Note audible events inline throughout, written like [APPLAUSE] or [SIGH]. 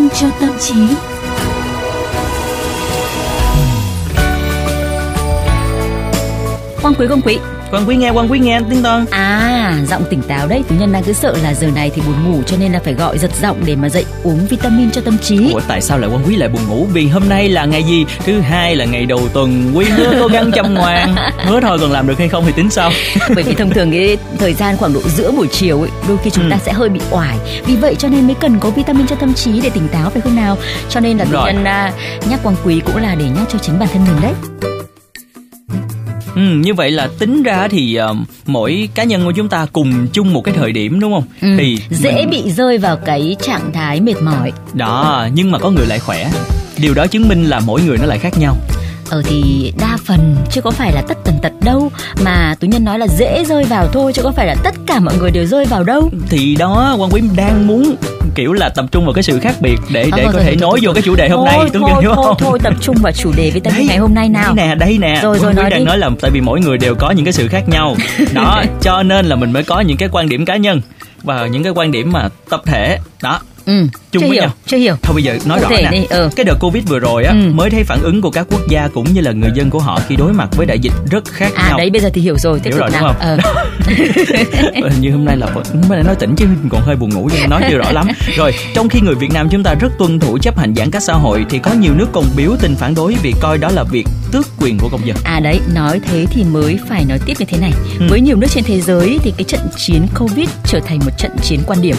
sinh cho tâm trí. Quang quý quang quý Quan quý nghe, quan quý nghe tiếngton. À, giọng tỉnh táo đấy. Tú Nhân đang cứ sợ là giờ này thì buồn ngủ cho nên là phải gọi giật giọng để mà dậy uống vitamin cho tâm trí. Ủa tại sao lại quan quý lại buồn ngủ? Vì hôm nay là ngày gì? Thứ hai là ngày đầu tuần. Quý hứa cố gắng chăm ngoan. [LAUGHS] Hứa thôi còn làm được hay không thì tính sau. [LAUGHS] Bởi vì thông thường cái thời gian khoảng độ giữa buổi chiều ấy, đôi khi chúng ừ. ta sẽ hơi bị oải. Vì vậy cho nên mới cần có vitamin cho tâm trí để tỉnh táo phải không nào? Cho nên là Tú Nhân uh, nhắc Quang Quý cũng là để nhắc cho chính bản thân mình đấy. Ừ, như vậy là tính ra thì uh, mỗi cá nhân của chúng ta cùng chung một cái thời điểm đúng không? Ừ, thì dễ mình... bị rơi vào cái trạng thái mệt mỏi. Đó, nhưng mà có người lại khỏe. Điều đó chứng minh là mỗi người nó lại khác nhau ờ thì đa phần chứ có phải là tất tần tật đâu. Mà tú nhân nói là dễ rơi vào thôi chứ có phải là tất cả mọi người đều rơi vào đâu. Thì đó quan quý đang muốn kiểu là tập trung vào cái sự khác biệt để để à, có thể nói vô cái chủ đề hôm nay tôi thôi, hiểu không? thôi tập trung vào chủ đề vitamin ngày hôm nay nào. đây nè đây nè. Rồi rồi nói đang đi. nói là tại vì mỗi người đều có những cái sự khác nhau. [LAUGHS] Đó cho nên là mình mới có những cái quan điểm cá nhân và những cái quan điểm mà tập thể. Đó ừ, chung chưa với hiểu, nhau chưa hiểu thôi bây giờ nói Cụ rõ nè ừ. cái đợt covid vừa rồi á ừ. mới thấy phản ứng của các quốc gia cũng như là người dân của họ khi đối mặt với đại dịch rất khác à, nhau đấy bây giờ thì hiểu rồi tiếp hiểu rồi nào. đúng không [LAUGHS] ờ. như hôm nay là hôm nay nói tỉnh chứ còn hơi buồn ngủ nên nói chưa rõ lắm rồi trong khi người Việt Nam chúng ta rất tuân thủ chấp hành giãn cách xã hội thì có nhiều nước còn biểu tình phản đối vì coi đó là việc tước quyền của công dân à đấy nói thế thì mới phải nói tiếp như thế này ừ. với nhiều nước trên thế giới thì cái trận chiến covid trở thành một trận chiến quan điểm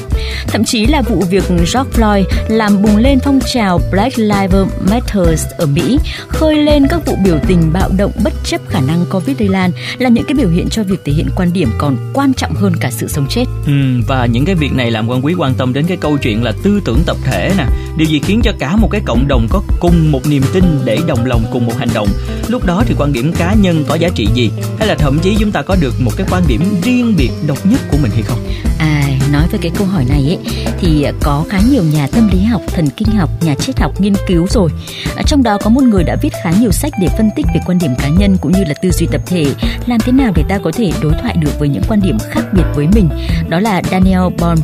thậm chí là vụ việc George Floyd làm bùng lên phong trào Black Lives Matter ở Mỹ, khơi lên các vụ biểu tình bạo động bất chấp khả năng Covid lây lan là những cái biểu hiện cho việc thể hiện quan điểm còn quan trọng hơn cả sự sống chết. Ừ, và những cái việc này làm quan quý quan tâm đến cái câu chuyện là tư tưởng tập thể nè, điều gì khiến cho cả một cái cộng đồng có cùng một niềm tin để đồng lòng cùng một hành động. Lúc đó thì quan điểm cá nhân có giá trị gì hay là thậm chí chúng ta có được một cái quan điểm riêng biệt độc nhất của mình hay không? À, nói về cái câu hỏi này ấy thì có khá nhiều nhà tâm lý học, thần kinh học, nhà triết học nghiên cứu rồi. Trong đó có một người đã viết khá nhiều sách để phân tích về quan điểm cá nhân cũng như là tư duy tập thể, làm thế nào để ta có thể đối thoại được với những quan điểm khác biệt với mình. Đó là Daniel Bohm.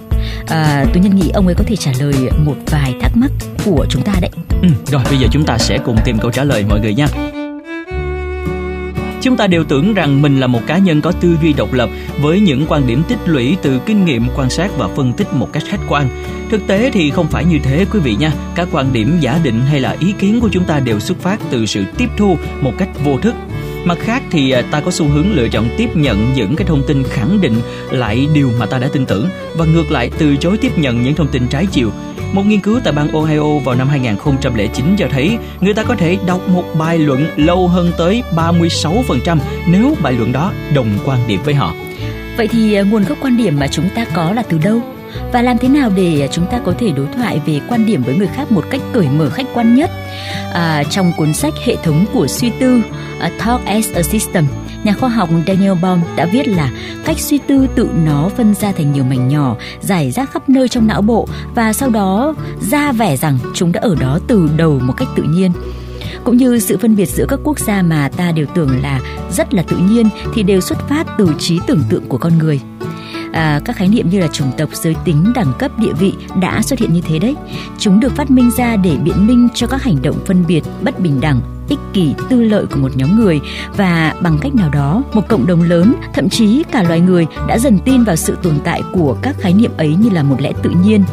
À, tôi nhân nghĩ ông ấy có thể trả lời một vài thắc mắc của chúng ta đấy. Ừ, rồi bây giờ chúng ta sẽ cùng tìm câu trả lời mọi người nha. Chúng ta đều tưởng rằng mình là một cá nhân có tư duy độc lập với những quan điểm tích lũy từ kinh nghiệm, quan sát và phân tích một cách khách quan. Thực tế thì không phải như thế, quý vị nha. Các quan điểm giả định hay là ý kiến của chúng ta đều xuất phát từ sự tiếp thu một cách vô thức mặt khác thì à, ta có xu hướng lựa chọn tiếp nhận những cái thông tin khẳng định lại điều mà ta đã tin tưởng và ngược lại, từ chối tiếp nhận những thông tin trái chiều một nghiên cứu tại bang Ohio vào năm 2009 cho thấy, người ta có thể đọc một bài luận lâu hơn tới 36% nếu bài luận đó đồng quan điểm với họ. Vậy thì à, nguồn gốc quan điểm mà chúng ta có là từ đâu? Và làm thế nào để chúng ta có thể đối thoại về quan điểm với người khác một cách cởi mở khách quan nhất? À, trong cuốn sách Hệ thống của suy tư uh, Talk as a System nhà khoa học Daniel Baum đã viết là cách suy tư tự nó phân ra thành nhiều mảnh nhỏ, giải rác khắp nơi trong não bộ và sau đó ra vẻ rằng chúng đã ở đó từ đầu một cách tự nhiên cũng như sự phân biệt giữa các quốc gia mà ta đều tưởng là rất là tự nhiên thì đều xuất phát từ trí tưởng tượng của con người à, các khái niệm như là chủng tộc giới tính đẳng cấp địa vị đã xuất hiện như thế đấy. Chúng được phát minh ra để biện minh cho các hành động phân biệt bất bình đẳng ích kỷ tư lợi của một nhóm người. Và bằng cách nào đó một cộng đồng lớn thậm chí cả loài người đã dần tin vào sự tồn tại của các khái niệm ấy như là một lẽ tự nhiên.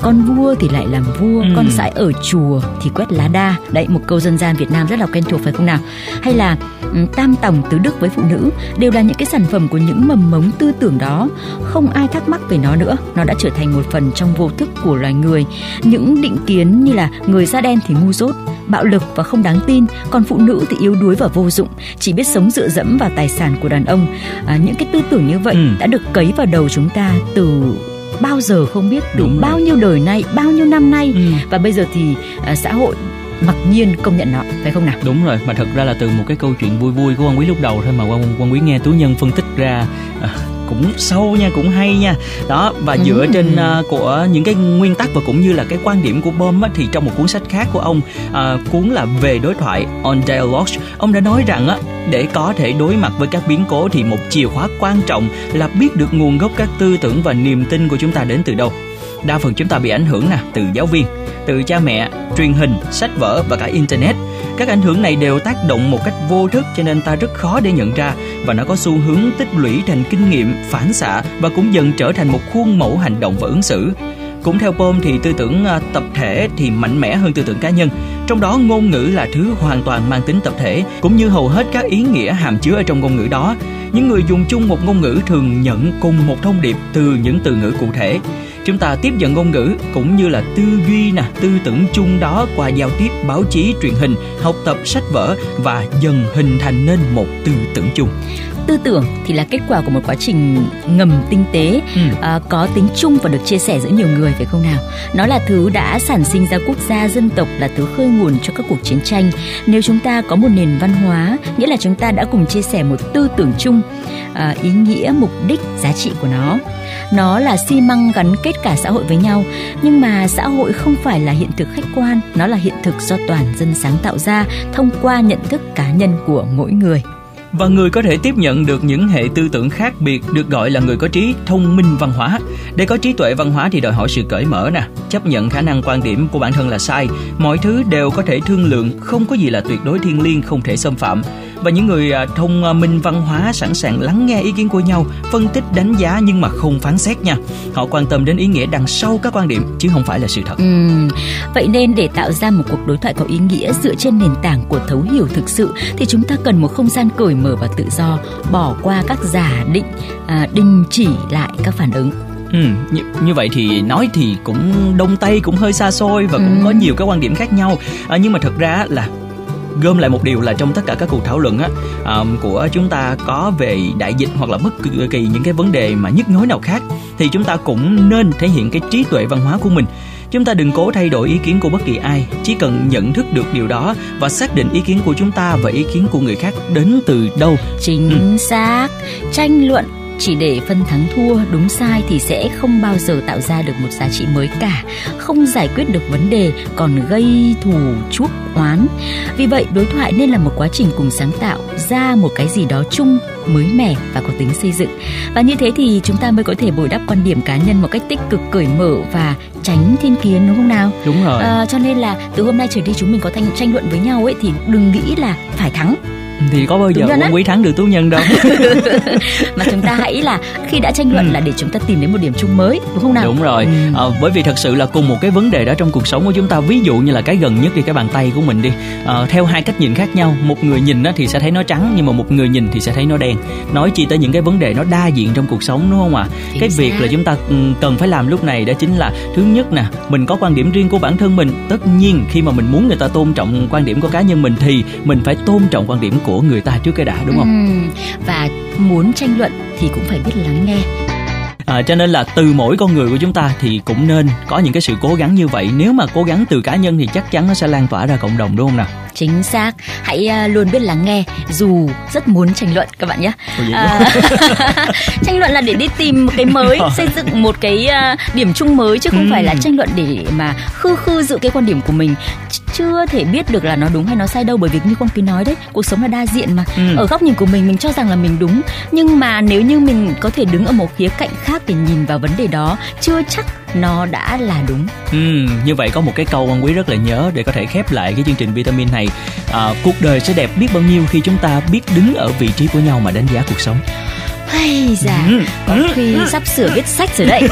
Con vua thì lại làm vua ừ. con sãi ở chùa thì quét lá đa. Đấy một câu dân gian việt nam rất là quen thuộc phải không nào? Hay là um, tam tòng tứ đức với phụ nữ đều là những cái sản phẩm của những mầm mống tư tưởng đó. Không ai thắc mắc về nó nữa. Nó đã trở thành một phần trong vô thức của loài người. Những định kiến như là người da đen thì ngu dốt bạo lực và không đáng tin còn phụ nữ thì yếu đuối và vô dụng chỉ biết sống dựa dẫm vào tài sản của đàn ông à, những cái tư tưởng như vậy ừ. đã được cấy vào đầu chúng ta từ bao giờ không biết từ Đúng bao rồi. nhiêu đời nay bao nhiêu năm nay ừ. và bây giờ thì à, xã hội mặc nhiên công nhận nó phải không nào đúng rồi mà thật ra là từ một cái câu chuyện vui vui của quan quý lúc đầu thôi mà quan quan quý nghe tú nhân phân tích ra à, cũng sâu nha cũng hay nha. Đó và ừ. dựa trên uh, của những cái nguyên tắc và cũng như là cái quan điểm của Bohm á, thì trong một cuốn sách khác của ông uh, cuốn là về đối thoại on dialogue ông đã nói rằng á để có thể đối mặt với các biến cố thì một chìa khóa quan trọng là biết được nguồn gốc các tư tưởng và niềm tin của chúng ta đến từ đâu. Đa phần chúng ta bị ảnh hưởng nè từ giáo viên từ cha mẹ, truyền hình, sách vở và cả internet. Các ảnh hưởng này đều tác động một cách vô thức cho nên ta rất khó để nhận ra và nó có xu hướng tích lũy thành kinh nghiệm, phản xạ và cũng dần trở thành một khuôn mẫu hành động và ứng xử. Cũng theo Pom thì tư tưởng à, tập thể thì mạnh mẽ hơn tư tưởng cá nhân. Trong đó ngôn ngữ là thứ hoàn toàn mang tính tập thể, cũng như hầu hết các ý nghĩa hàm chứa ở trong ngôn ngữ đó. Những người dùng chung một ngôn ngữ thường nhận cùng một thông điệp từ những từ ngữ cụ thể chúng ta tiếp nhận ngôn ngữ cũng như là tư duy nè tư tưởng chung đó qua giao tiếp báo chí truyền hình học tập sách vở và dần hình thành nên một tư tưởng chung. Tư tưởng thì là kết quả của một quá trình ngầm tinh tế ừ. à, có tính chung và được chia sẻ giữa nhiều người phải không nào? Nó là thứ đã sản sinh ra quốc gia dân tộc là thứ khơi nguồn cho các cuộc chiến tranh. Nếu chúng ta có một nền văn hóa nghĩa là chúng ta đã cùng chia sẻ một tư tưởng chung à, ý nghĩa mục đích giá trị của nó nó là xi măng gắn kết cả xã hội với nhau. Nhưng mà xã hội không phải là hiện thực khách quan nó là hiện thực do toàn dân sáng tạo ra thông qua nhận thức cá nhân của mỗi người. Và người có thể tiếp nhận được những hệ tư tưởng khác biệt được gọi là người có trí thông minh văn hóa. Để có trí tuệ văn hóa thì đòi hỏi sự cởi mở nè, chấp nhận khả năng quan điểm của bản thân là sai, mọi thứ đều có thể thương lượng, không có gì là tuyệt đối thiêng liêng không thể xâm phạm và những người à, thông à, minh văn hóa sẵn sàng lắng nghe ý kiến của nhau, phân tích đánh giá nhưng mà không phán xét nha. Họ quan tâm đến ý nghĩa đằng sau các quan điểm chứ không phải là sự thật. Ừ. Vậy nên để tạo ra một cuộc đối thoại có ý nghĩa dựa trên nền tảng của thấu hiểu thực sự thì chúng ta cần một không gian cởi mở và tự do, bỏ qua các giả định, à, đình chỉ lại các phản ứng. Ừ, như, như vậy thì nói thì cũng đông tây cũng hơi xa xôi và cũng ừ. có nhiều cái quan điểm khác nhau à, nhưng mà thật ra là gom lại một điều là trong tất cả các cuộc thảo luận á um, của chúng ta có về đại dịch hoặc là bất kỳ những cái vấn đề mà nhức nhối nào khác thì chúng ta cũng nên thể hiện cái trí tuệ văn hóa của mình. Chúng ta đừng cố thay đổi ý kiến của bất kỳ ai chỉ cần nhận thức được điều đó và xác định ý kiến của chúng ta và ý kiến của người khác đến từ đâu. Chính ừ. xác. Tranh luận chỉ để phân thắng thua đúng sai thì sẽ không bao giờ tạo ra được một giá trị mới cả không giải quyết được vấn đề còn gây thù chuốc oán. Vì vậy đối thoại nên là một quá trình cùng sáng tạo ra một cái gì đó chung mới mẻ và có tính xây dựng. Và như thế thì chúng ta mới có thể bồi đắp quan điểm cá nhân một cách tích cực cởi mở và tránh thiên kiến đúng không nào? Đúng rồi. À, cho nên là từ hôm nay trở đi chúng mình có thanh tranh luận với nhau ấy thì đừng nghĩ là phải thắng thì có bao giờ quân quý thắng được tú nhân đâu. [LAUGHS] Mà chúng ta hãy là khi đã tranh luận ừ. là để chúng ta tìm đến một điểm chung mới đúng không nào? Đúng rồi. Ừ. à, bởi vì thật sự là cùng một cái vấn đề đó trong cuộc sống của chúng ta ví dụ như là cái gần nhất đi cái bàn tay của mình đi. À, theo hai cách nhìn khác nhau. Một người nhìn thì sẽ thấy nó trắng nhưng mà một người nhìn thì sẽ thấy nó đen. Nói chi tới những cái vấn đề nó đa diện trong cuộc sống đúng không ạ? À? cái việc là chúng ta ừ, cần phải làm lúc này đó chính là thứ nhất nè mình có quan điểm riêng của bản thân mình. Tất nhiên khi mà mình muốn người ta tôn trọng quan điểm của cá nhân mình thì mình phải tôn trọng quan điểm của người ta trước cái đã đúng không? Ừ, và muốn tranh luận thì cũng phải biết lắng nghe. À, cho nên là từ mỗi con người của chúng ta thì cũng nên có những cái sự cố gắng như vậy. Nếu mà cố gắng từ cá nhân thì chắc chắn nó sẽ lan tỏa ra cộng đồng đúng không nào? Chính xác. Hãy uh, luôn biết lắng nghe dù rất muốn tranh luận các bạn nhé. À, [LAUGHS] tranh luận là để đi tìm một cái mới xây dựng một cái uh, điểm chung mới chứ không ừ. phải là tranh luận để mà khư khư dự cái quan điểm của mình chưa thể biết được là nó đúng hay nó sai đâu bởi vì như con quý nói đấy cuộc sống là đa diện mà ừ. ở góc nhìn của mình mình cho rằng là mình đúng nhưng mà nếu như mình có thể đứng ở một khía cạnh khác để nhìn vào vấn đề đó chưa chắc nó đã là đúng. Ừ, như vậy có một cái câu quan quý rất là nhớ để có thể khép lại cái chương trình vitamin này. À, cuộc đời sẽ đẹp biết bao nhiêu khi chúng ta biết đứng ở vị trí của nhau mà đánh giá cuộc sống. Hay da, ừ. có ừ. khi ừ. sắp sửa viết sách rồi đấy.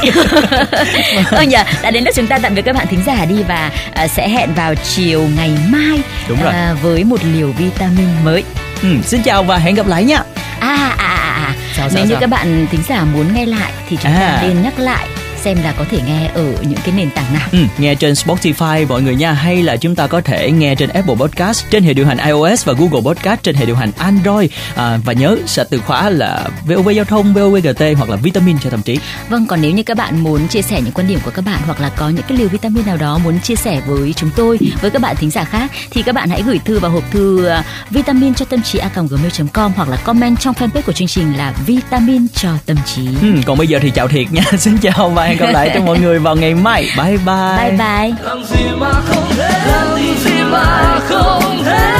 Ôi [LAUGHS] nhờ, đã đến lúc chúng ta tạm biệt các bạn thính giả đi và uh, sẽ hẹn vào chiều ngày mai Đúng rồi. Uh, với một liều vitamin mới. Ừ, xin chào và hẹn gặp lại nha. À à à à. Sao, sao, Nếu sao? như các bạn thính giả muốn nghe lại thì chúng à. ta nên nhắc lại xem là có thể nghe ở những cái nền tảng nào. Ừ, nghe trên Spotify mọi người nha hay là chúng ta có thể nghe trên Apple Podcast trên hệ điều hành iOS và Google Podcast trên hệ điều hành Android à, và nhớ sẽ từ khóa là VOV giao thông, VOVGT hoặc là vitamin cho tâm trí. Vâng, còn nếu như các bạn muốn chia sẻ những quan điểm của các bạn hoặc là có những cái liều vitamin nào đó muốn chia sẻ với chúng tôi, với các bạn thính giả khác thì các bạn hãy gửi thư vào hộp thư uh, vitamin cho tâm trí a gmail.com hoặc là comment trong fanpage của chương trình là vitamin cho tâm trí. Ừ, còn bây giờ thì chào thiệt nha. [LAUGHS] Xin chào và hẹn gặp lại cho mọi người vào ngày mai. Bye bye. Bye bye. Làm gì mà không thể làm gì mà không thể